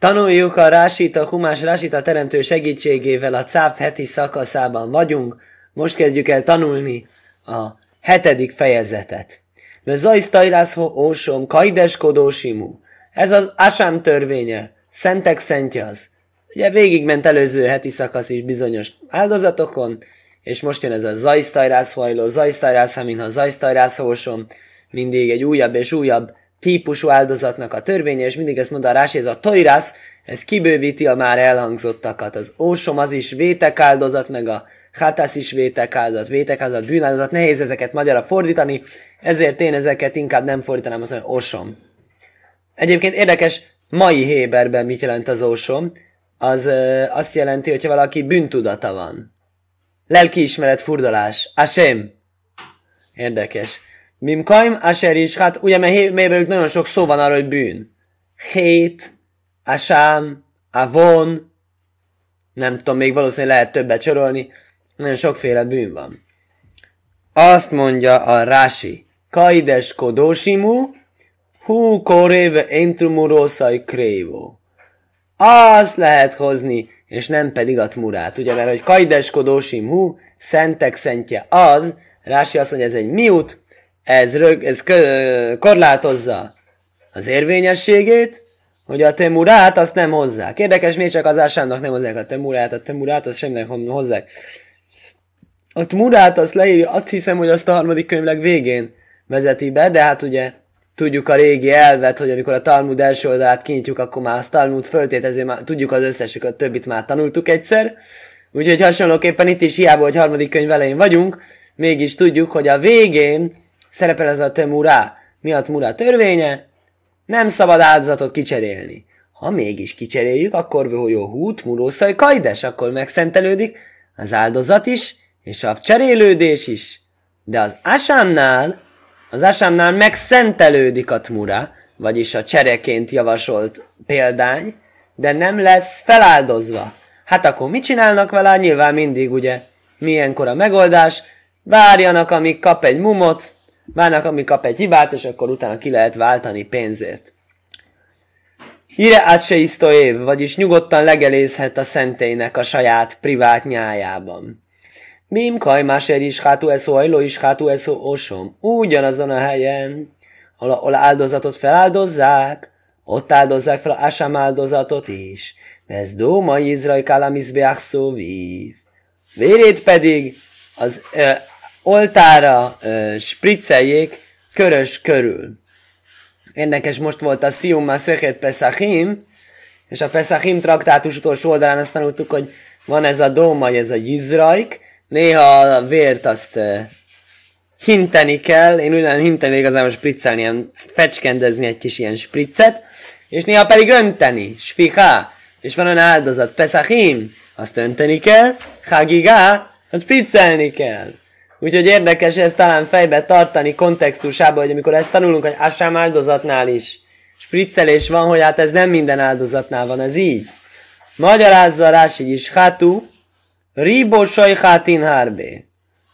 Tanuljuk a Rásit, a Humás Rásit a teremtő segítségével a CÁV heti szakaszában vagyunk. Most kezdjük el tanulni a hetedik fejezetet. Mert Zajsztajrászho ósom, kaideskodósimu. Ez az Asám törvénye, szentek szentje az. Ugye végigment előző heti szakasz is bizonyos áldozatokon, és most jön ez a Zajsztajrász hajló, Zajsztajrász haminha, Zajsztajrász mindig egy újabb és újabb típusú áldozatnak a törvénye, és mindig ezt mondta a Rási, ez a toirász, ez kibővíti a már elhangzottakat. Az ósom az is vétek áldozat, meg a hátász is vétek áldozat, vétek áldozat, bűnáldozat, nehéz ezeket magyarra fordítani, ezért én ezeket inkább nem fordítanám, azt mondom, osom. Egyébként érdekes, mai Héberben mit jelent az ósom? Az ö, azt jelenti, hogyha valaki bűntudata van. Lelkiismeret furdalás. Asem. Érdekes. Mimkaim, Asher is, hát ugye mert Héberük nagyon sok szó van arra, hogy bűn. Hét, Asám, Avon, nem tudom, még valószínűleg lehet többet sorolni, nagyon sokféle bűn van. Azt mondja a Rási, Kaides Kodosimu, Hú koréve entrumurószai krévó. Azt lehet hozni, és nem pedig a tmurát. Ugye, mert hogy Kaides Kodosim hú, szentek szentje az, Rási azt mondja, ez egy miut, ez, rög, ez kö, korlátozza az érvényességét, hogy a temurát azt nem hozzák. Érdekes, miért csak az ásámnak nem hozzák a temurát, a temurát azt semminek hozzák. A temurát azt leírja, azt hiszem, hogy azt a harmadik könyvleg végén vezeti be, de hát ugye tudjuk a régi elvet, hogy amikor a Talmud első oldalát kinyitjuk, akkor már a Talmud föltétező, már tudjuk az összesük, a többit már tanultuk egyszer. Úgyhogy hasonlóképpen itt is hiába, hogy harmadik könyv elején vagyunk, mégis tudjuk, hogy a végén szerepel ez a temurá. Mi a temurá törvénye? Nem szabad áldozatot kicserélni. Ha mégis kicseréljük, akkor jó hút, murószaj, kajdes, akkor megszentelődik az áldozat is, és a cserélődés is. De az asámnál, az asámnál megszentelődik a tmura, vagyis a csereként javasolt példány, de nem lesz feláldozva. Hát akkor mit csinálnak vele? Nyilván mindig ugye milyenkor a megoldás, várjanak, amíg kap egy mumot, várnak, amíg kap egy hibát, és akkor utána ki lehet váltani pénzért. Ire át se év, vagyis nyugodtan legelészhet a szentélynek a saját privát nyájában. Mim kajmáser is hátú eszó, ajló is hátú eszó osom. Ugyanazon a helyen, ahol áldozatot feláldozzák, ott áldozzák fel ásám áldozatot is. Ez dóma Izrael kalamizbeach szóvív. Vérét pedig az oltára ö, spricceljék körös körül. Érdekes, most volt a Sium Szöket Pesachim, és a Pesachim traktátus utolsó oldalán azt tanultuk, hogy van ez a dóma, ez a Jizraik, néha a vért azt uh, hinteni kell, én úgy nem hinteni, igazából spriccelni, ilyen fecskendezni egy kis ilyen spriccet, és néha pedig önteni, sfiha, és van olyan áldozat, Pesachim, azt önteni kell, Hagigá, azt spriccelni kell. Úgyhogy érdekes ezt talán fejbe tartani kontextusában, hogy amikor ezt tanulunk, hogy Asám áldozatnál is spriccelés van, hogy hát ez nem minden áldozatnál van, ez így. Magyarázza Rási is, hátú, ribó hátin hárbé.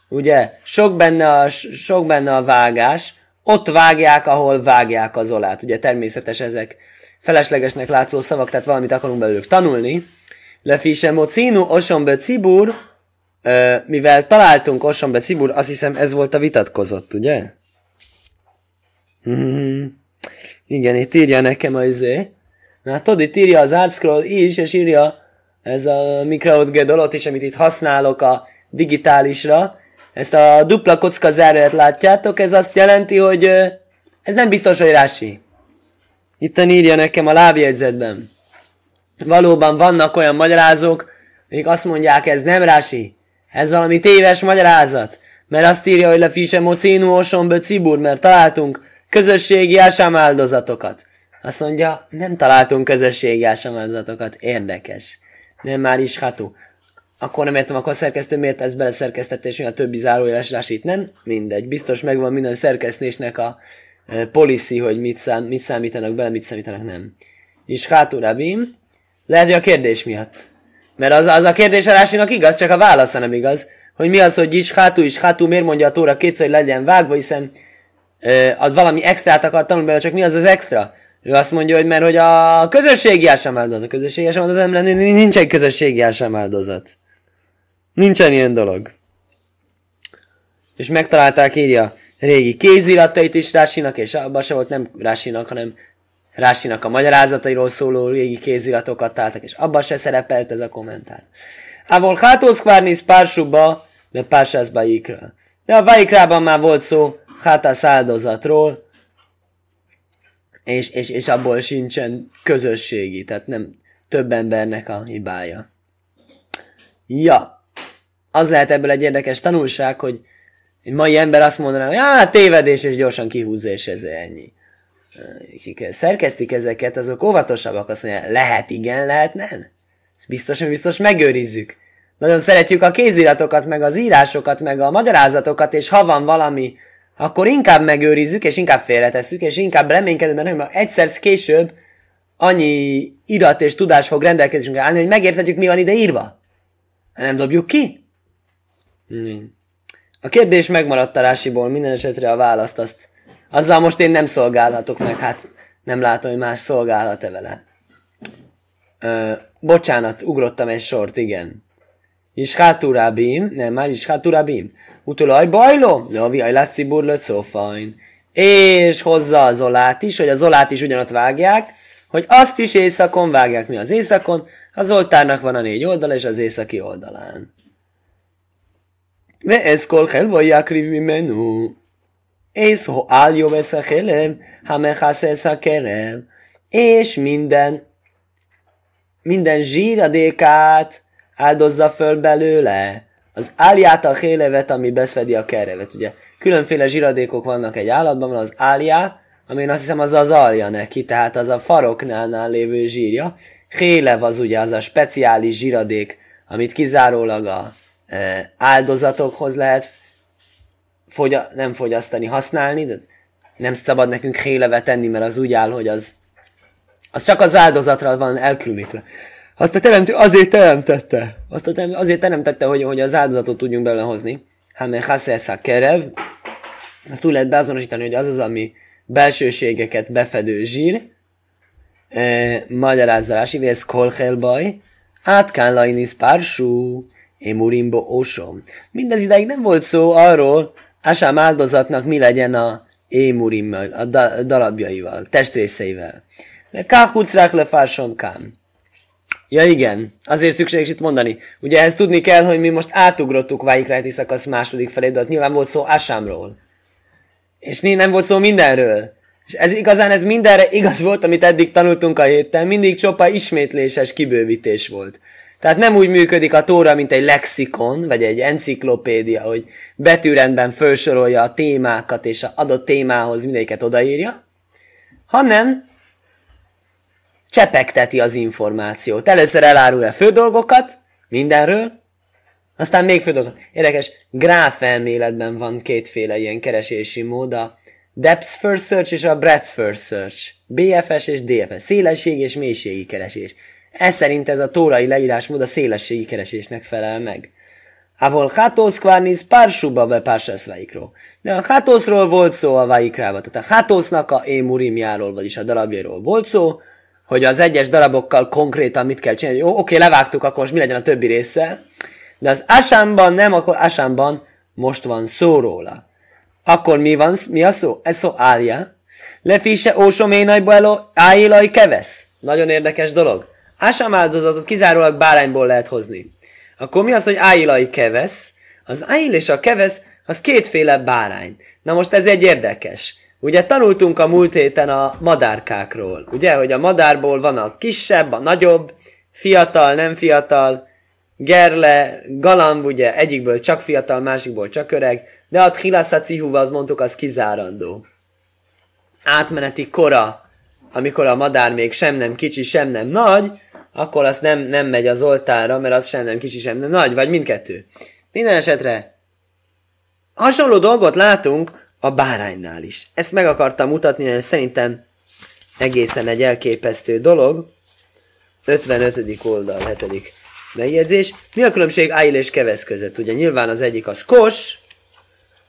Ugye, sok benne, a, sok benne a vágás, ott vágják, ahol vágják az olát. Ugye természetes ezek feleslegesnek látszó szavak, tehát valamit akarunk belőlük tanulni. Lefise mocinu osombe cibur, mivel találtunk Osombe Cibur, azt hiszem ez volt a vitatkozott, ugye? Hmm. Igen, itt írja nekem az izé. Na, tudod, itt írja az ArtScroll is, és írja ez a Microsoft Gedolot is, amit itt használok a digitálisra. Ezt a dupla kocka záróját látjátok, ez azt jelenti, hogy ez nem biztos, hogy rási. Itt írja nekem a lábjegyzetben. Valóban vannak olyan magyarázók, akik azt mondják, ez nem rási, ez valami téves magyarázat. Mert azt írja, hogy lefise mocinu osombe cibur, mert találtunk közösségi áldozatokat. Azt mondja, nem találtunk közösségi áldozatokat. Érdekes. Nem már is ható. Akkor nem értem, akkor a szerkesztő miért ez beleszerkesztette, és mi a többi zárójeles itt nem? Mindegy. Biztos megvan minden szerkesztésnek a e, policy, hogy mit, szám, mit számítanak bele, mit számítanak nem. És hátú rabim. Lehet, hogy a kérdés miatt. Mert az, az a kérdés a igaz, csak a válasza nem igaz. Hogy mi az, hogy is hátú is hátú, miért mondja a tóra kétszer, hogy legyen vágva, hiszen ö, az valami extrát akar tanulni belőle, csak mi az az extra? Ő azt mondja, hogy mert hogy a közösségi sem áldozat, a közösségi sem áldozat nem lenni, nincs egy közösségi sem áldozat. Nincsen ilyen dolog. És megtalálták, írja, régi kéziratait is Rásinak, és abban se volt nem Rásinak, hanem Rásinak a magyarázatairól szóló régi kéziratokat találtak, és abban se szerepelt ez a kommentár. Ávol hátóz kvárnisz pársuba, de pársászba ikra. De a Vaikrában már volt szó hátász áldozatról, és, és, és abból sincsen közösségi, tehát nem több embernek a hibája. Ja, az lehet ebből egy érdekes tanulság, hogy egy mai ember azt mondaná, hogy hát tévedés, és gyorsan kihúzza, és ez ennyi. Kik szerkesztik ezeket, azok óvatosabbak, azt mondják, lehet igen, lehet nem. Ezt biztos, hogy biztos megőrizzük. Nagyon szeretjük a kéziratokat, meg az írásokat, meg a magyarázatokat, és ha van valami, akkor inkább megőrizzük, és inkább félretesszük, és inkább reménykedünk, mert nem, egyszer később annyi irat és tudás fog rendelkezésünkre állni, hogy megérthetjük, mi van ide írva. Nem dobjuk ki? Hmm. A kérdés megmaradt a rásiból, minden esetre a választ azt, azzal most én nem szolgálhatok meg, hát nem látom, hogy más szolgálhat-e vele. Ö, bocsánat, ugrottam egy sort, igen. És háturábim, nem, már is háturábim. Utolaj bajló, de a viaj lesz so fine. És hozza az olát is, hogy az olát is ugyanott vágják, hogy azt is éjszakon vágják mi az éjszakon, az oltárnak van a négy oldala és az északi oldalán. Ve ez kolhel vagy menú észho áljó vesz a helem, ha mehászesz a kerem, és minden, minden zsíradékát áldozza föl belőle, az álját a hélevet, ami beszfedi a kerevet. Ugye különféle zsíradékok vannak egy állatban, van az áljá, ami én azt hiszem az az alja neki, tehát az a faroknál lévő zsírja. Hélev az ugye az a speciális zsíradék, amit kizárólag a áldozatokhoz lehet fogya, nem fogyasztani, használni, de nem szabad nekünk hélevet tenni, mert az úgy áll, hogy az, az csak az áldozatra van elkülönítve. Azt a teremtő azért teremtette. Azt a teremtő azért teremtette, hogy, hogy az áldozatot tudjunk belőle hozni. Hámen Hasselszak kerev. Azt úgy lehet beazonosítani, hogy az az, ami belsőségeket befedő zsír. E, magyarázza Rási, ez kolhelbaj. Átkán lainis pársú. Émurimbo osom. Mindez ideig nem volt szó arról, Ásám áldozatnak mi legyen a émurimmal, a da- darabjaival, testrészeivel. Káhucrák le fársom kám. Ja igen, azért szükséges itt mondani. Ugye ezt tudni kell, hogy mi most átugrottuk Vájikráti szakasz második felé, de ott nyilván volt szó Ásámról. És nem volt szó mindenről. És ez igazán ez mindenre igaz volt, amit eddig tanultunk a héten, mindig csopa ismétléses kibővítés volt. Tehát nem úgy működik a tóra, mint egy lexikon, vagy egy enciklopédia, hogy betűrendben felsorolja a témákat, és az adott témához mindegyiket odaírja, hanem csepegteti az információt. Először elárulja fő dolgokat, mindenről, aztán még fő dolgokat. Érdekes, gráf elméletben van kétféle ilyen keresési mód, a Depth First Search és a Breadth First Search. BFS és DFS. Szélesség és mélységi keresés. Ez szerint ez a tórai leírásmód a szélességi keresésnek felel meg. Avol hátosz kvárniz pársuba be párseszvaikról. De a hátoszról volt szó a váikrába, tehát a hátosznak a émurimjáról, vagyis a darabjairól volt szó, hogy az egyes darabokkal konkrétan mit kell csinálni. Jó, oké, levágtuk, akkor most mi legyen a többi résszel. De az asámban nem, akkor asámban most van szó róla. Akkor mi van, mi a szó? Ez szó álja. Lefise ósoménajba elő ájilaj kevesz. Nagyon érdekes dolog. Ásám áldozatot kizárólag bárányból lehet hozni. Akkor mi az, hogy áilai kevesz? Az áil és a kevesz, az kétféle bárány. Na most ez egy érdekes. Ugye tanultunk a múlt héten a madárkákról, ugye, hogy a madárból van a kisebb, a nagyobb, fiatal, nem fiatal, gerle, galamb, ugye, egyikből csak fiatal, másikból csak öreg, de a tchilásza cihuvat mondtuk, az kizárandó. Átmeneti kora, amikor a madár még sem nem kicsi, sem nem nagy, akkor az nem, nem megy az oltára, mert az sem nem kicsi, sem nem nagy, vagy mindkettő. Minden esetre hasonló dolgot látunk a báránynál is. Ezt meg akartam mutatni, hogy szerintem egészen egy elképesztő dolog. 55. oldal, 7. megjegyzés. Mi a különbség áil és kevesz között? Ugye nyilván az egyik az kos,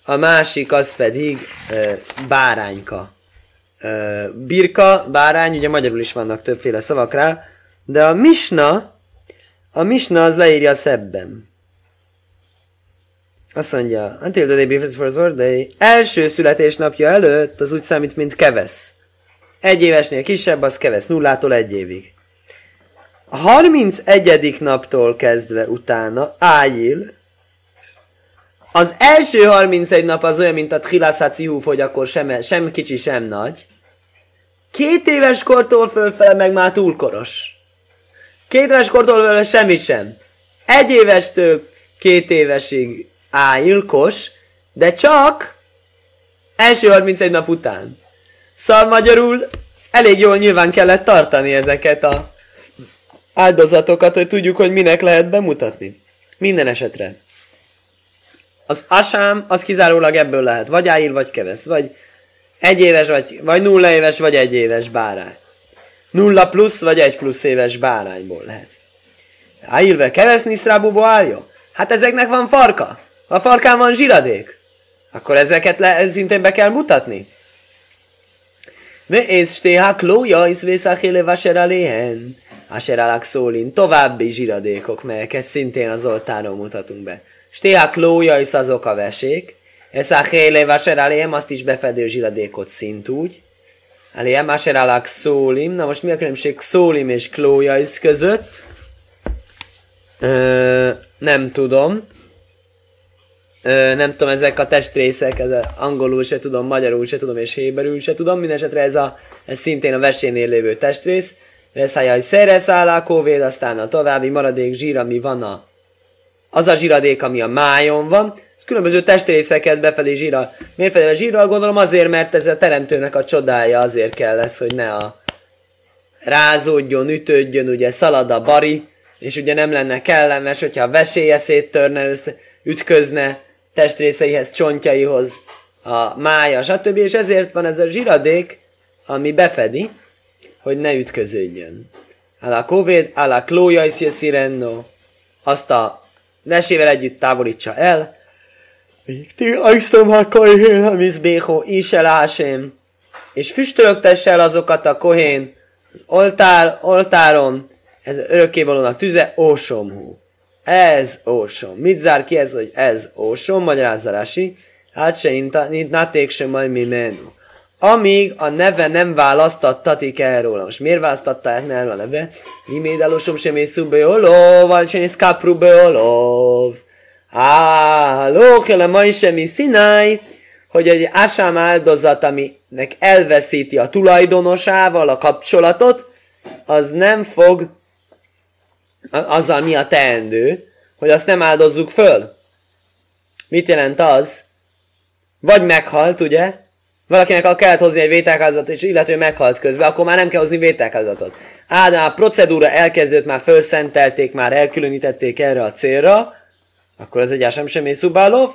a másik az pedig e, bárányka. Birka, bárány, ugye magyarul is vannak többféle szavak rá, de a misna, a misna az leírja szebben. Azt mondja, until the day before the birthday, első születésnapja előtt az úgy számít, mint kevesz. Egy évesnél kisebb, az kevesz, nullától egy évig. A 31. naptól kezdve utána, ájil, az első 31 nap az olyan, mint a Trilaszaciú, hogy akkor sem, sem kicsi, sem nagy. Két éves kortól fölfele meg már túlkoros. Két éves kortól fölfele semmi sem. Egy évestől két évesig ájilkos, de csak első 31 nap után. Szóval magyarul elég jól nyilván kellett tartani ezeket a áldozatokat, hogy tudjuk, hogy minek lehet bemutatni. Minden esetre. Az asám, az kizárólag ebből lehet. Vagy áil, vagy kevesz. Vagy egy éves, vagy, vagy nulla éves, vagy egy éves bárány. Nulla plusz, vagy egy plusz éves bárányból lehet. Áilve kevesz niszrábúba állja? Hát ezeknek van farka. A farkán van zsiradék. Akkor ezeket le, szintén be kell mutatni. és stéha klója, is vészáhéle vasera léhen. Aserálak szólin. További zsiradékok, melyeket szintén az oltáron mutatunk be. Stéha klója, is azok a vesék. Ez a héle vaseráléhem, azt is befedő zsiradékot szintúgy. Aléhem aserálak szólim. Na most mi a különbség szólim és klójais között? Ö, nem tudom nem tudom, ezek a testrészek, ez a angolul se tudom, magyarul se tudom, és héberül se tudom, mindesetre ez, a, ez szintén a vesénél lévő testrész. Veszájaj szereszállá kóvéd, aztán a további maradék zsír, ami van a az a zsíradék, ami a májon van, ez különböző testrészeket befelé zsíra. Miért felé zsírral gondolom? Azért, mert ez a teremtőnek a csodája, azért kell lesz, hogy ne a rázódjon, ütődjön, ugye szalad a bari, és ugye nem lenne kellemes, hogyha a veséje széttörne, össze, ütközne, testrészeihez, csontjaihoz, a mája, stb. És ezért van ez a zsiradék, ami befedi, hogy ne ütköződjön. Ala kovéd, ala klójaj szirenno, azt a vesével együtt távolítsa el, ti ajszom ha kajhén, ha mizbého, is elásém, és füstölögtesse el azokat a kohén, az oltár, oltáron, ez örökkévalónak tüze, ósomhú. Ez ósom. Mit zár ki ez, hogy ez ósom? Magyarázza Rási. Hát se naték sem majd mimenu. Amíg a neve nem választattatik el róla. Most miért választatták el a neve? Iméd elosom sem észú beolov, vagy sem kapru beolov. Á, lókele mai semmi színáj, hogy egy ásám áldozat, aminek elveszíti a tulajdonosával a kapcsolatot, az nem fog azzal mi a teendő, hogy azt nem áldozzuk föl. Mit jelent az? Vagy meghalt, ugye? Valakinek kellett hozni egy vételkázatot, és illető meghalt közben, akkor már nem kell hozni vételkázatot. Á, de a procedúra elkezdődött, már felszentelték, már elkülönítették erre a célra, akkor ez egy sem semmi szubálov,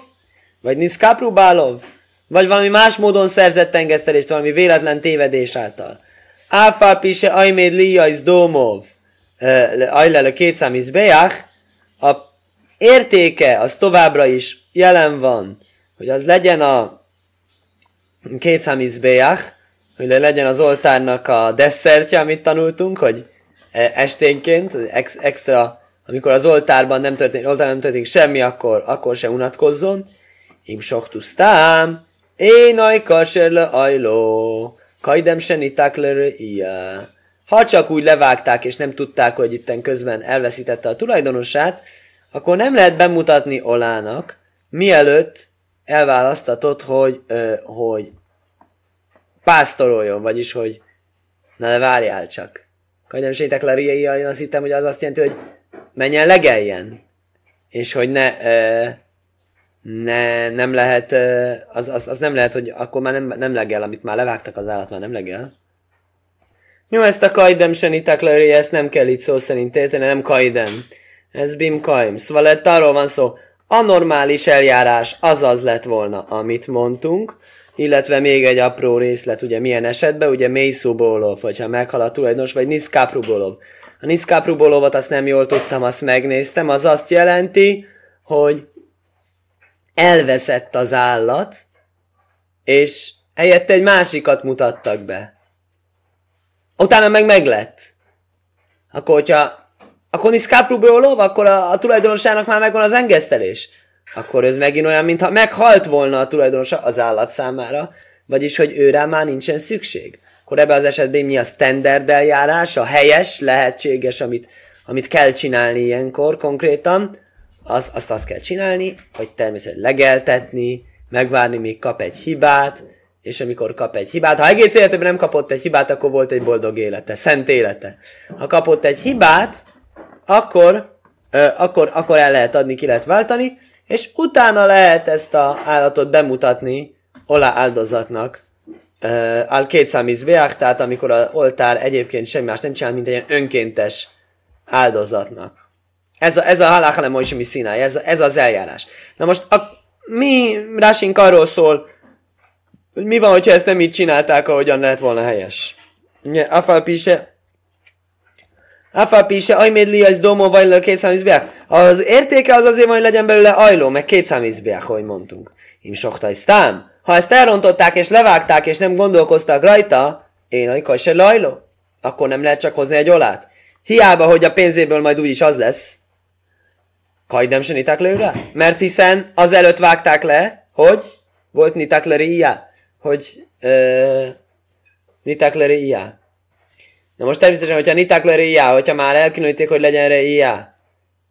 vagy niszkáprubálov, vagy valami más módon szerzett tengesztelést, valami véletlen tévedés által. Áfál pise ajméd is domov. Ajlel a két szám beják, a értéke az továbbra is jelen van, hogy az legyen a két szám beják, hogy legyen az oltárnak a desszertje, amit tanultunk, hogy e, esténként, ex, extra, amikor az oltárban nem történik, oltár nem történik semmi, akkor, akkor se unatkozzon. Im sohtusztám, én ajkaserle ajló, kajdem se niták ilyen. Ha csak úgy levágták, és nem tudták, hogy itten közben elveszítette a tulajdonosát, akkor nem lehet bemutatni Olának, mielőtt elválasztatott, hogy, ö, hogy pásztoroljon, vagyis, hogy na de várjál csak. Hogy nem sétek le azt hittem, hogy az azt jelenti, hogy menjen legeljen. És hogy ne, ö, ne nem lehet, ö, az, az, az, nem lehet, hogy akkor már nem, nem legel, amit már levágtak az állat, már nem legel. Jó, ezt a kajdem senitek lőri, ezt nem kell itt szó szerint érteni, nem kajdem. Ez bim kaim. Szóval lett arról van szó, a normális eljárás azaz lett volna, amit mondtunk, illetve még egy apró részlet, ugye milyen esetben, ugye mélyszóbólov, hogyha meghal a tulajdonos, vagy niszkáprubolov. A niszkáprubolovat azt nem jól tudtam, azt megnéztem, az azt jelenti, hogy elveszett az állat, és Helyette egy másikat mutattak be. Utána meg meglett. Akkor, hogyha akkor niszkáprúbólov, akkor a, a tulajdonosának már megvan az engesztelés. Akkor ez megint olyan, mintha meghalt volna a tulajdonosa az állat számára, vagyis, hogy őrá már nincsen szükség. Akkor ebben az esetben mi a standard eljárás, a helyes, lehetséges, amit, amit kell csinálni ilyenkor konkrétan, az, azt azt kell csinálni, hogy természetesen legeltetni, megvárni, míg kap egy hibát, és amikor kap egy hibát, ha egész életében nem kapott egy hibát, akkor volt egy boldog élete, szent élete. Ha kapott egy hibát, akkor, akkor, akkor el lehet adni, ki lehet váltani, és utána lehet ezt a állatot bemutatni olá áldozatnak, al két számizbeach, tehát amikor a oltár egyébként semmi más nem csinál, mint egy önkéntes áldozatnak. Ez a, ez a halach nem mi színáj, ez, ez az eljárás. Na most a, mi Rásink arról szól, hogy mi van, hogyha ezt nem így csinálták, ahogyan lehet volna helyes. Afalpise, Afalpise, ajmédli, az domo, vagy két számizbeach. Az értéke az azért van, hogy legyen belőle ajló, meg két számizbeach, ahogy mondtunk. Im sokta sztám. Ha ezt elrontották és levágták és nem gondolkoztak rajta, én a se lajló, akkor nem lehet csak hozni egy olát. Hiába, hogy a pénzéből majd úgyis az lesz. Kajdem se rá? Mert hiszen az előtt vágták le, hogy volt nitakleria, hogy uh, nitakleria. Na most természetesen, hogyha nitakleria, hogyha már elkülöníték, hogy legyen reia,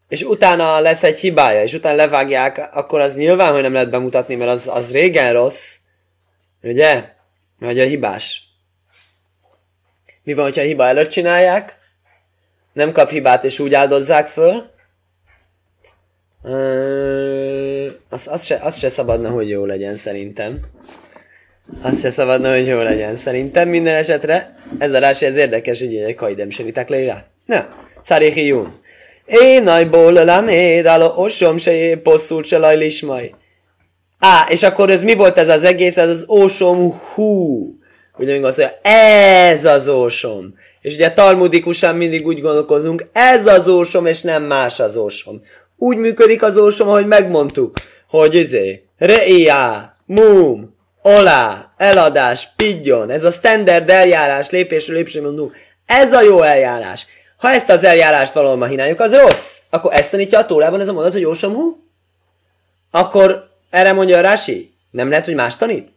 és utána lesz egy hibája, és utána levágják, akkor az nyilván, hogy nem lehet bemutatni, mert az, az régen rossz. Ugye? Vagy a hibás. Mi van, hogyha a hiba előtt csinálják? Nem kap hibát, és úgy áldozzák föl? az, az, se, az se szabadna, hogy jó legyen szerintem. Az se szabadna, hogy jó legyen szerintem. Minden esetre ez a rási, ez érdekes, hogy egy kajdem senitek leírá. Na, Carihi Jún. Én nagyból laméd, áll osom se bosszút se lajlismaj. Á, és akkor ez mi volt ez az egész? Ez az ósom hú. Ugye még azt mondja, ez az ósom. És ugye talmudikusan mindig úgy gondolkozunk, ez az ósom, és nem más az ósom. Úgy működik az ósom, ahogy megmondtuk, hogy izé, reia, mum, olá, eladás, pidjon, ez a standard eljárás, lépésről lépésről mondunk, ez a jó eljárás. Ha ezt az eljárást valahol mahináljuk, az rossz. Akkor ezt tanítja a tórában ez a mondat, hogy jósomhú? Akkor erre mondja a Rási, nem lehet, hogy más tanít?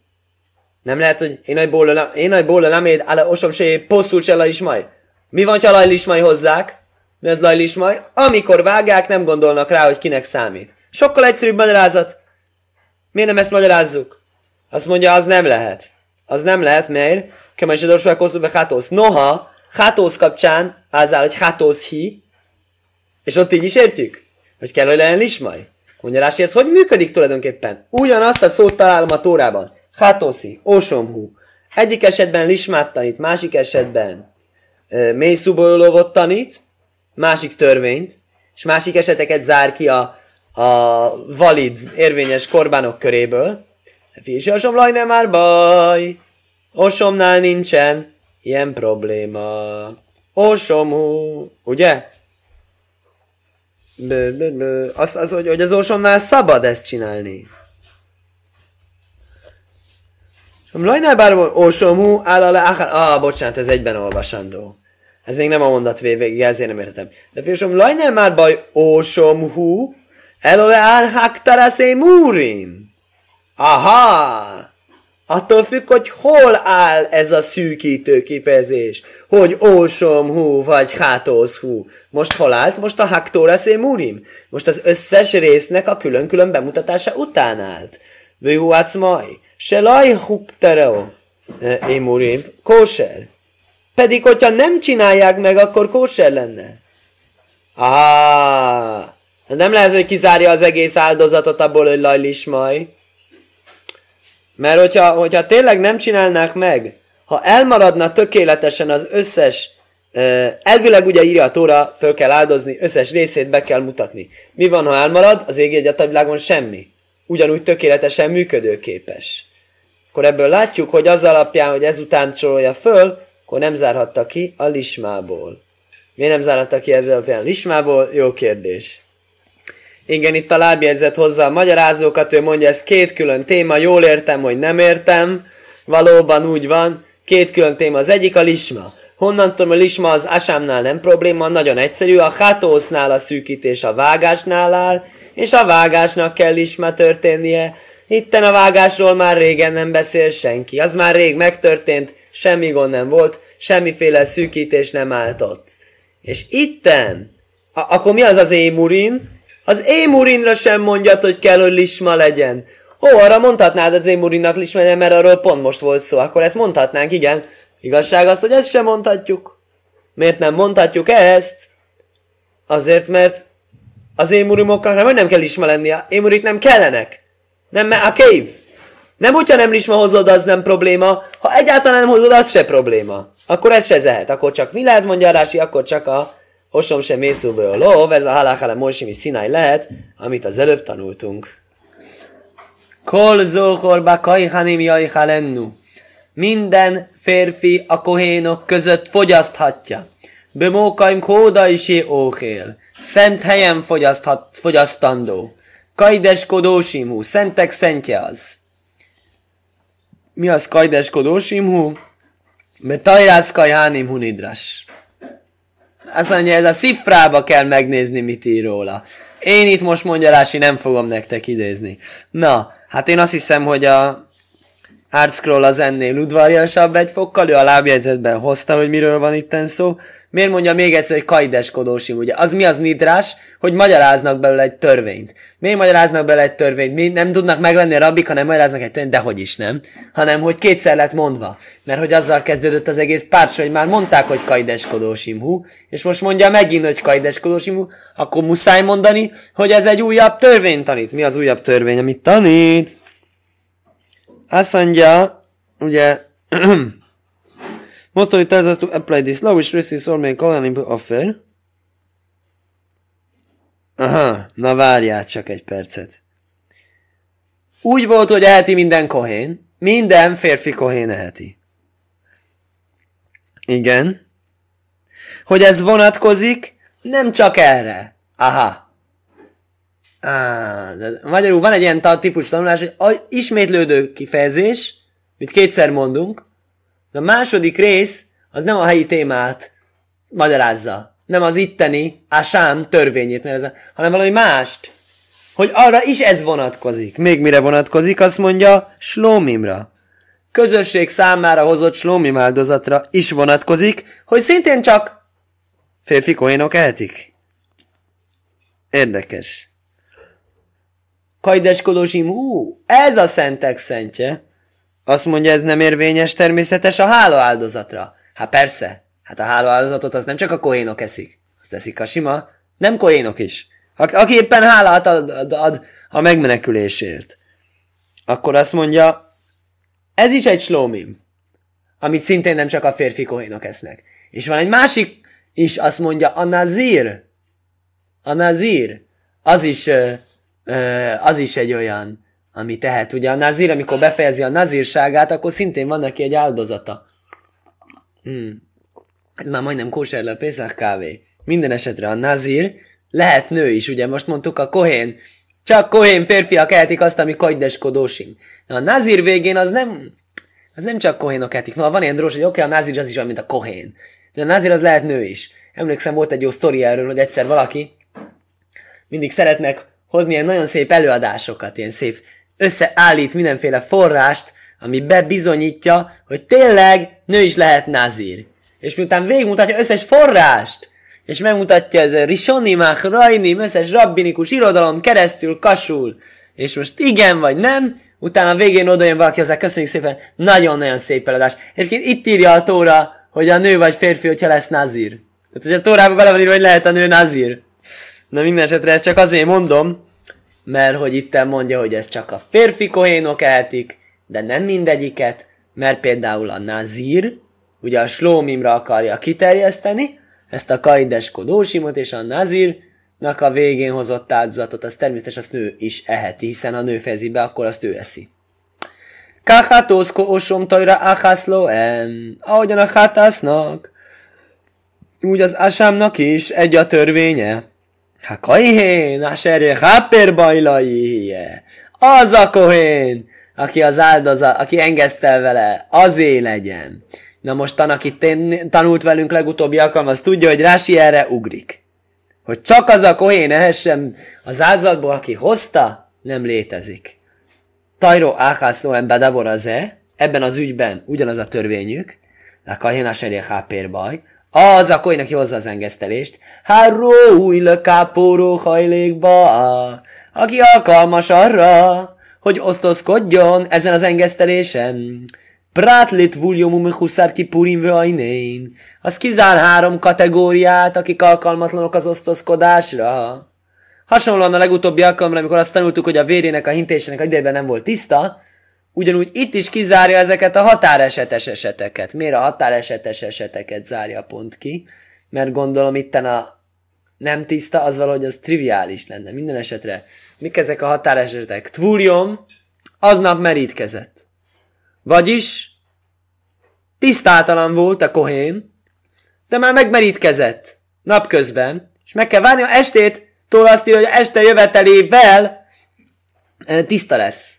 Nem lehet, hogy én nagy bóla, nem éd, ale osom se posztul se is majd. Mi van, ha lajlismaj hozzák? Mi az lajlismaj? Amikor vágják, nem gondolnak rá, hogy kinek számít. Sokkal egyszerűbb magyarázat. Miért nem ezt magyarázzuk? Azt mondja, az nem lehet. Az nem lehet, mert kemen se dorsol be Noha, hátósz kapcsán az áll, hogy hátósz hi, és ott így is értjük, hogy kell, hogy legyen lismaj. Mondja Rási, ez hogy működik tulajdonképpen? Ugyanazt a szót találom a tórában. Hátószi, ósomhú. Egyik esetben lismát tanít, másik esetben e, mély tanít, másik törvényt, és másik eseteket zár ki a, a valid, érvényes korbánok köréből. Fisi osomlaj nem már baj, osomnál nincsen, Ilyen probléma. Ósomú, ugye? Bő, bő, bő. Az, az hogy, hogy az ósomnál szabad ezt csinálni. Lajnál bár ósomú, áll le, ah, bocsánat, ez egyben olvasandó. Ez még nem a mondat végig, ezért nem értem. De félsom, lajnál már baj ósomhú, elole ár haktaraszé múrin. Aha! Attól függ, hogy hol áll ez a szűkítő kifejezés. Hogy ósom hú, vagy hátósz hú. Most hol állt? Most a haktóra murim. Most az összes résznek a külön-külön bemutatása után állt. Vőhúátsz maj. Se laj huktereo. Émurim. Kóser. Pedig, hogyha nem csinálják meg, akkor kóser lenne. Ah, nem lehet, hogy kizárja az egész áldozatot abból, hogy lajlismaj. Mert hogyha, hogyha tényleg nem csinálnák meg, ha elmaradna tökéletesen az összes, elvileg ugye írja a tóra, föl kell áldozni, összes részét be kell mutatni. Mi van, ha elmarad? Az ég egy világon semmi. Ugyanúgy tökéletesen működőképes. Akkor ebből látjuk, hogy az alapján, hogy ezután sorolja föl, akkor nem zárhatta ki a lismából. Miért nem zárhatta ki alapján a lismából? Jó kérdés. Igen, itt a lábjegyzet hozza a magyarázókat, ő mondja, ez két külön téma, jól értem, hogy nem értem, Valóban úgy van, két külön téma. Az egyik a lisma. Honnan tudom, a lisma az asámnál nem probléma, nagyon egyszerű. A hátósznál a szűkítés a vágásnál áll, és a vágásnak kell lisma történnie. Itten a vágásról már régen nem beszél senki. Az már rég megtörtént, semmi gond nem volt, semmiféle szűkítés nem állt ott. És itten, a- akkor mi az az émurin? Az émurinra sem mondjad, hogy kell, hogy lisma legyen. Ó, arra mondhatnád az émurinnak lisma legyen, mert arról pont most volt szó. Akkor ezt mondhatnánk, igen. Igazság az, hogy ezt sem mondhatjuk. Miért nem mondhatjuk ezt? Azért, mert az émurimoknak nem, nem kell lisma lennie. Émurik nem kellenek. Nem, a cave. Nem, hogyha nem lisma hozod, az nem probléma. Ha egyáltalán nem hozod, az se probléma. Akkor ez se zehet. Akkor csak mi lehet, mondja Rási, akkor csak a osom sem mészúből lov, ez a halachale mosimi színáj lehet, amit az előbb tanultunk. Kol zohorba kajhanim jajhalennu. Minden férfi a kohénok között fogyaszthatja. Bemókaim kóda is óhél. Szent helyen fogyaszthat, fogyasztandó. Kajdeskodósimú. Szentek szentje az. Mi az kajdeskodósimú? Mert tajrász kajhánim hunidras. Azt mondja, ez a szifrába kell megnézni, mit ír róla. Én itt most mondja nem fogom nektek idézni. Na, hát én azt hiszem, hogy a Artscroll az ennél udvariasabb egy fokkal, ő a lábjegyzetben hozta, hogy miről van itten szó. Miért mondja még egyszer, hogy kajdeskodósim, ugye? Az mi az nidrás, hogy magyaráznak belőle egy törvényt. Miért magyaráznak belőle egy törvényt? Mi nem tudnak meglenni a rabbik, hanem magyaráznak egy törvényt, de hogy is nem. Hanem, hogy kétszer lett mondva. Mert hogy azzal kezdődött az egész párt, hogy már mondták, hogy kajdeskodósim hú, és most mondja megint, hogy kajdeskodósim hú, akkor muszáj mondani, hogy ez egy újabb törvény tanít. Mi az újabb törvény, amit tanít? Azt mondja, ugye, Most tells us to apply this law which receives all main colony offer. Aha, na várjál csak egy percet. Úgy volt, hogy eheti minden kohén. Minden férfi kohén eheti. Igen. Hogy ez vonatkozik, nem csak erre. Aha. Ah, de magyarul van egy ilyen típus tanulás, hogy ismétlődő kifejezés, mit kétszer mondunk, de a második rész az nem a helyi témát magyarázza. Nem az itteni, ásám törvényét, mert ez a, hanem valami mást. Hogy arra is ez vonatkozik. Még mire vonatkozik, azt mondja, slómimra. Közösség számára hozott slómim áldozatra is vonatkozik, hogy szintén csak férfi kohénok ehetik. Érdekes. Kajdeskodósim, ú, ez a szentek szentje. Azt mondja, ez nem érvényes természetes a hála áldozatra. Hát persze, hát a hála áldozatot az nem csak a kohénok eszik. Azt teszik a sima, nem kohénok is. Aki éppen hálát ad, ad, ad a megmenekülésért. Akkor azt mondja, ez is egy slómim, amit szintén nem csak a férfi kohénok esznek. És van egy másik is, azt mondja, a nazír. A nazír. Az is, ö, ö, az is egy olyan, ami tehet. Ugye a nazír, amikor befejezi a nazírságát, akkor szintén van neki egy áldozata. Hmm. Ez már majdnem kóser a Pészak kávé. Minden esetre a nazír lehet nő is, ugye most mondtuk a kohén. Csak kohén férfiak ehetik azt, ami kagydeskodósim. A nazír végén az nem, az nem csak kohénok ehetik. No, van ilyen drós, hogy oké, okay, a nazír az is olyan, mint a kohén. De a nazír az lehet nő is. Emlékszem, volt egy jó sztori erről, hogy egyszer valaki mindig szeretnek hozni ilyen nagyon szép előadásokat, ilyen szép összeállít mindenféle forrást, ami bebizonyítja, hogy tényleg nő is lehet nazír. És miután végigmutatja összes forrást, és megmutatja ez a Risonimach, Rajnim, összes rabbinikus irodalom keresztül kasul, és most igen vagy nem, utána a végén oda jön valaki hozzá, köszönjük szépen, nagyon-nagyon szép eladás. Egyébként itt írja a Tóra, hogy a nő vagy férfi, hogyha lesz nazír. Tehát, hogy a Tórába bele van írva, hogy lehet a nő nazír. Na minden esetre ezt csak azért mondom, mert hogy itt mondja, hogy ez csak a férfi kohénok ehetik, de nem mindegyiket, mert például a nazír, ugye a slómimra akarja kiterjeszteni, ezt a kaideskodósimot és a nazírnak a végén hozott áldozatot, az természetesen azt nő is eheti, hiszen a nő fejezi be, akkor azt ő eszi. Kachatószko osom tajra achaszló en, ahogyan a hatásznak, úgy az asámnak is egy a törvénye. Ha kajhén, aserje haper bajlai, az a kohén, aki az áldozat, aki engesztel vele, azé legyen. Na most aki tanult velünk legutóbbi alkalom, tudja, hogy Rási erre ugrik. Hogy csak az a kohén ehessen az áldozatból, aki hozta, nem létezik. Tajro áhászlóen bedavor az -e, ebben az ügyben ugyanaz a törvényük, la kahén hápér baj, az a kohén, aki hozza az engesztelést, háró le kápóró hajlékba, aki alkalmas arra, hogy osztozkodjon ezen az engesztelésen. Prátlit vuljomum huszár kipurim vajnén. Az kizár három kategóriát, akik alkalmatlanok az osztozkodásra. Hasonlóan a legutóbbi alkalomra, amikor azt tanultuk, hogy a vérének a hintésének a idejében nem volt tiszta, ugyanúgy itt is kizárja ezeket a határesetes eseteket. Miért a határesetes eseteket zárja pont ki? Mert gondolom itten a nem tiszta, az valahogy az triviális lenne. Minden esetre, mik ezek a határesetek? Tvúlium, aznap merítkezett. Vagyis tisztátalan volt a kohén, de már megmerítkezett napközben, és meg kell várni a estét, tól azt írja, hogy este jövetelével tiszta lesz.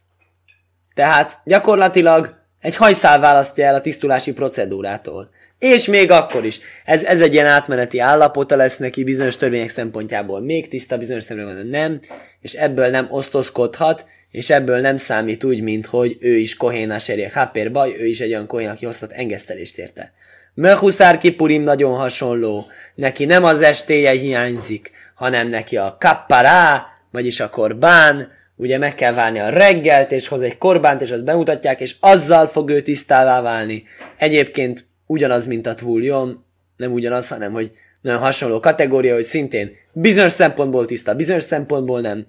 Tehát gyakorlatilag egy hajszál választja el a tisztulási procedúrától. És még akkor is. Ez, ez egy ilyen átmeneti állapota lesz neki bizonyos törvények szempontjából. Még tiszta, bizonyos törvények nem, és ebből nem osztozkodhat, és ebből nem számít úgy, mint hogy ő is kohénás serjek hápér baj, ő is egy olyan kohén, aki hoztat engesztelést érte. Möhuszár kipurim nagyon hasonló, neki nem az estéje hiányzik, hanem neki a kappará, vagyis a korbán, ugye meg kell válni a reggelt, és hoz egy korbánt, és azt bemutatják, és azzal fog ő tisztává válni. Egyébként ugyanaz, mint a tvúljom, nem ugyanaz, hanem hogy nagyon hasonló kategória, hogy szintén bizonyos szempontból tiszta, bizonyos szempontból nem.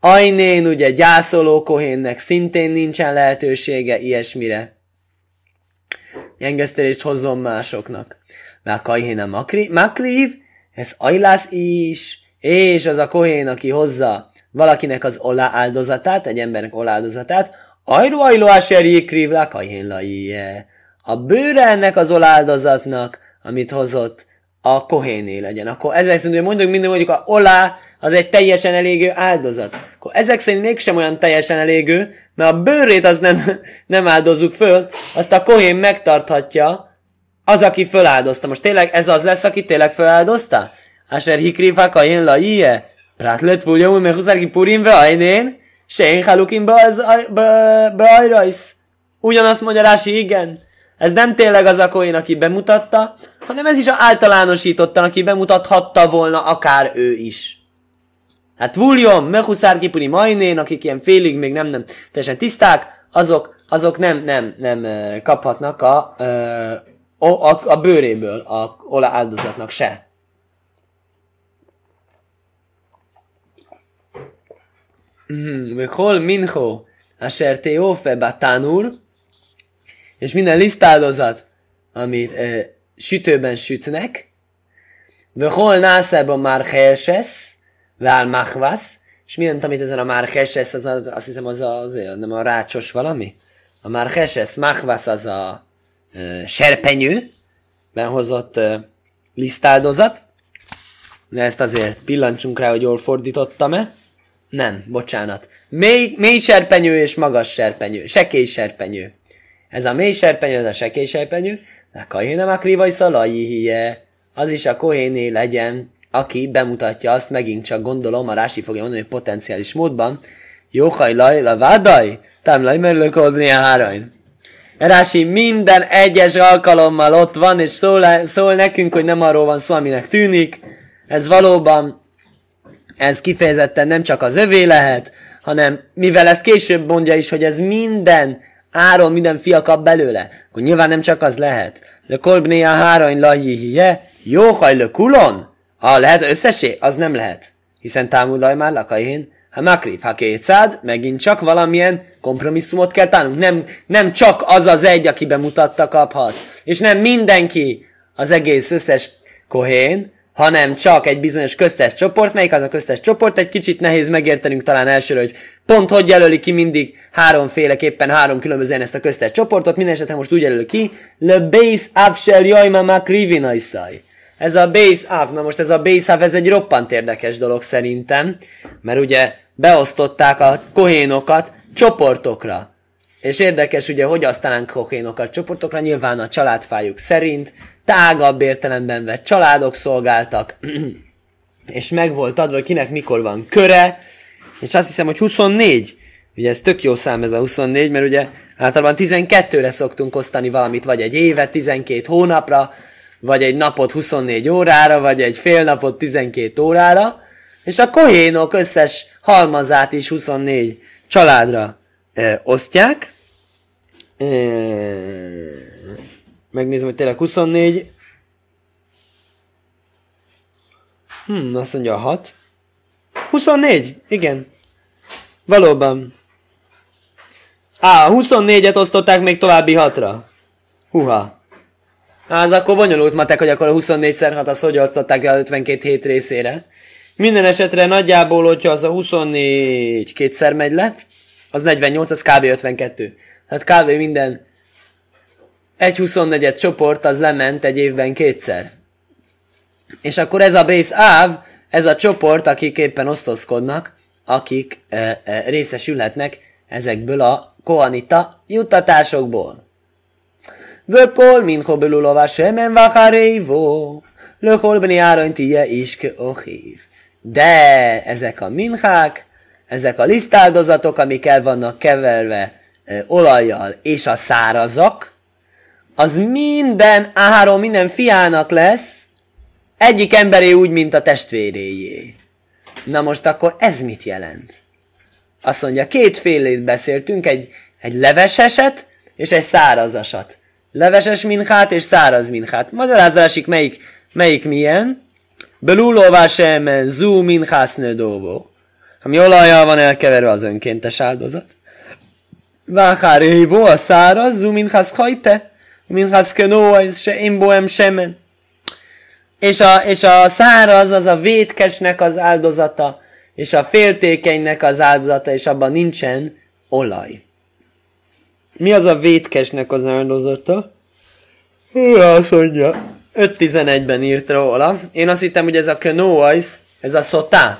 Ajnén ugye gyászoló kohénnek szintén nincsen lehetősége ilyesmire. Engesztelést hozzon másoknak. Már kajhén a makri, makrív, ez ajlász is, és az a kohén, aki hozza valakinek az olá áldozatát, egy embernek olá áldozatát, ajró ajló aser jikrív, lá kajhén a bőre ennek az oláldozatnak, amit hozott, a kohéné legyen. Akkor ezek szerint, hogy mondjuk minden mondjuk a olá, az egy teljesen elégő áldozat. Akkor ezek szerint mégsem olyan teljesen elégő, mert a bőrét az nem, nem áldozzuk föl, azt a kohén megtarthatja, az, aki föláldozta. Most tényleg ez az lesz, aki tényleg föláldozta? Asher hikrifák a jén la purim ve ajnén, se én halukim be ajrajsz. Ugyanazt mondja Rási, igen. Ez nem tényleg az a Cohen, aki bemutatta, hanem ez is a általánosítottan, aki bemutathatta volna akár ő is. Hát Vuljon, Mehuszár Kipuri Majnén, akik ilyen félig még nem, nem teljesen tiszták, azok, azok nem, nem, nem kaphatnak a, a, a, a bőréből a ola áldozatnak se. Hol minho, asher teofe batánur, és minden lisztáldozat, amit e, sütőben sütnek, hol nászában már helsesz, vál machvasz, és mindent, amit ezen a már helsesz, az, az, azt hiszem az, a, az, nem a rácsos valami. A már helsesz, machvasz az a e, serpenyő, behozott e, lisztáldozat, de ezt azért pillancsunk rá, hogy jól fordítottam-e. Nem, bocsánat. Mély, mély serpenyő és magas serpenyő. Sekély serpenyő. Ez a mély serpenyő, ez a sekély serpenyő, de kahéne makrivai szalai hie, az is a kohéné legyen, aki bemutatja azt, megint csak gondolom, a Rási fogja mondani, hogy potenciális módban, jó laj, la vádaj, tám laj, merülök a hárajn. Rási minden egyes alkalommal ott van, és szól, szól nekünk, hogy nem arról van szó, aminek tűnik. Ez valóban, ez kifejezetten nem csak az övé lehet, hanem mivel ezt később mondja is, hogy ez minden Áron minden fia kap belőle, akkor nyilván nem csak az lehet. Le kolbné a hárain lahihiye, jó hajlő kulon? Ha lehet összesé, az nem lehet. Hiszen támulaj már lakajén, ha makrif, ha kétszád, megint csak valamilyen kompromisszumot kell tánunk. Nem, nem csak az az egy, aki bemutatta kaphat. És nem mindenki az egész összes kohén, hanem csak egy bizonyos köztes csoport. Melyik az a köztes csoport? Egy kicsit nehéz megértenünk talán elsőre, hogy pont hogy jelöli ki mindig háromféleképpen három különbözően ezt a köztes csoportot. Minden esetre most úgy jelöli ki, le base afshel jajma makrivinaisai. Ez a base af, na most ez a base af, ez egy roppant érdekes dolog szerintem, mert ugye beosztották a kohénokat csoportokra. és érdekes ugye, hogy aztán kohénokat csoportokra, nyilván a családfájuk szerint, tágabb értelemben vett családok szolgáltak, és meg volt adva, hogy kinek mikor van köre, és azt hiszem, hogy 24, ugye ez tök jó szám ez a 24, mert ugye általában 12-re szoktunk osztani valamit, vagy egy évet 12 hónapra, vagy egy napot 24 órára, vagy egy fél napot 12 órára, és a kohénok összes halmazát is 24 családra e, osztják. E, megnézem, hogy tényleg 24. Hm, azt mondja 6. 24, igen. Valóban. Á, 24-et osztották még további 6-ra. Huha. Az akkor bonyolult matek, hogy akkor a 24x6 az hogy osztották el 52 hét részére. Minden esetre nagyjából, hogyha az a 24 kétszer megy le, az 48, az kb. 52. Tehát kb. minden egy 24 csoport az lement egy évben kétszer. És akkor ez a base áv, ez a csoport, akik éppen osztozkodnak, akik e, e, részesülhetnek ezekből a koanita juttatásokból. Vökol, min hobelulova semen vacharévó, lökol beni áron tie iske ohív. De ezek a minhák, ezek a lisztáldozatok, amik el vannak keverve e, olajjal, és a szárazak, az minden áron, minden fiának lesz, egyik emberé úgy, mint a testvéréjé. Na most akkor ez mit jelent? Azt mondja, kétfélét beszéltünk, egy, egy leveseset és egy szárazasat. Leveses minchát és száraz minchát. Magyarázásik melyik, melyik milyen? Belulóvá sem zú minhász nödóvó. Ami olajjal van elkeverve az önkéntes áldozat. Váhár a száraz, zú minhász hajte, minhász kenó, se imboem semen. És a, és a száraz az a vétkesnek az áldozata, és a féltékenynek az áldozata, és abban nincsen olaj. Mi az a vétkesnek az áldozata? Azt mondja. 5.11-ben írt róla. Én azt hittem, hogy ez a kenóajsz, ez a szotá.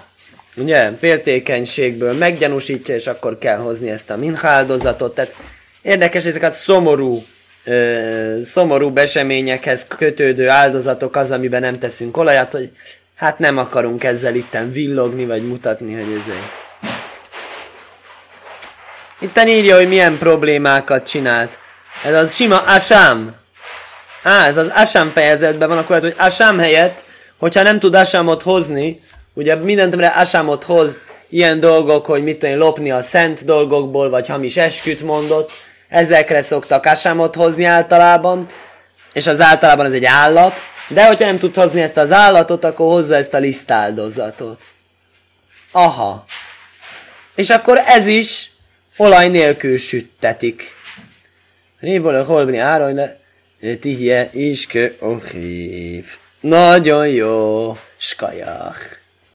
Ugye, féltékenységből meggyanúsítja, és akkor kell hozni ezt a minháldozatot. Tehát érdekes ezeket szomorú ö, szomorú beseményekhez kötődő áldozatok az, amiben nem teszünk olajat, hogy hát nem akarunk ezzel itten villogni, vagy mutatni, hogy ez egy... Itten írja, hogy milyen problémákat csinált. Ez az sima asám. Á, ez az asám fejezetben van, akkor hogy asám helyett, hogyha nem tud asámot hozni, ugye mindenre asámot hoz ilyen dolgok, hogy mit tudom, lopni a szent dolgokból, vagy hamis esküt mondott, ezekre szoktak asámot hozni általában, és az általában ez egy állat, de hogyha nem tud hozni ezt az állatot, akkor hozza ezt a lisztáldozatot. Aha. És akkor ez is olaj nélkül süttetik. Révol holbni áron, tihje iskö ohív. Nagyon jó, skajach.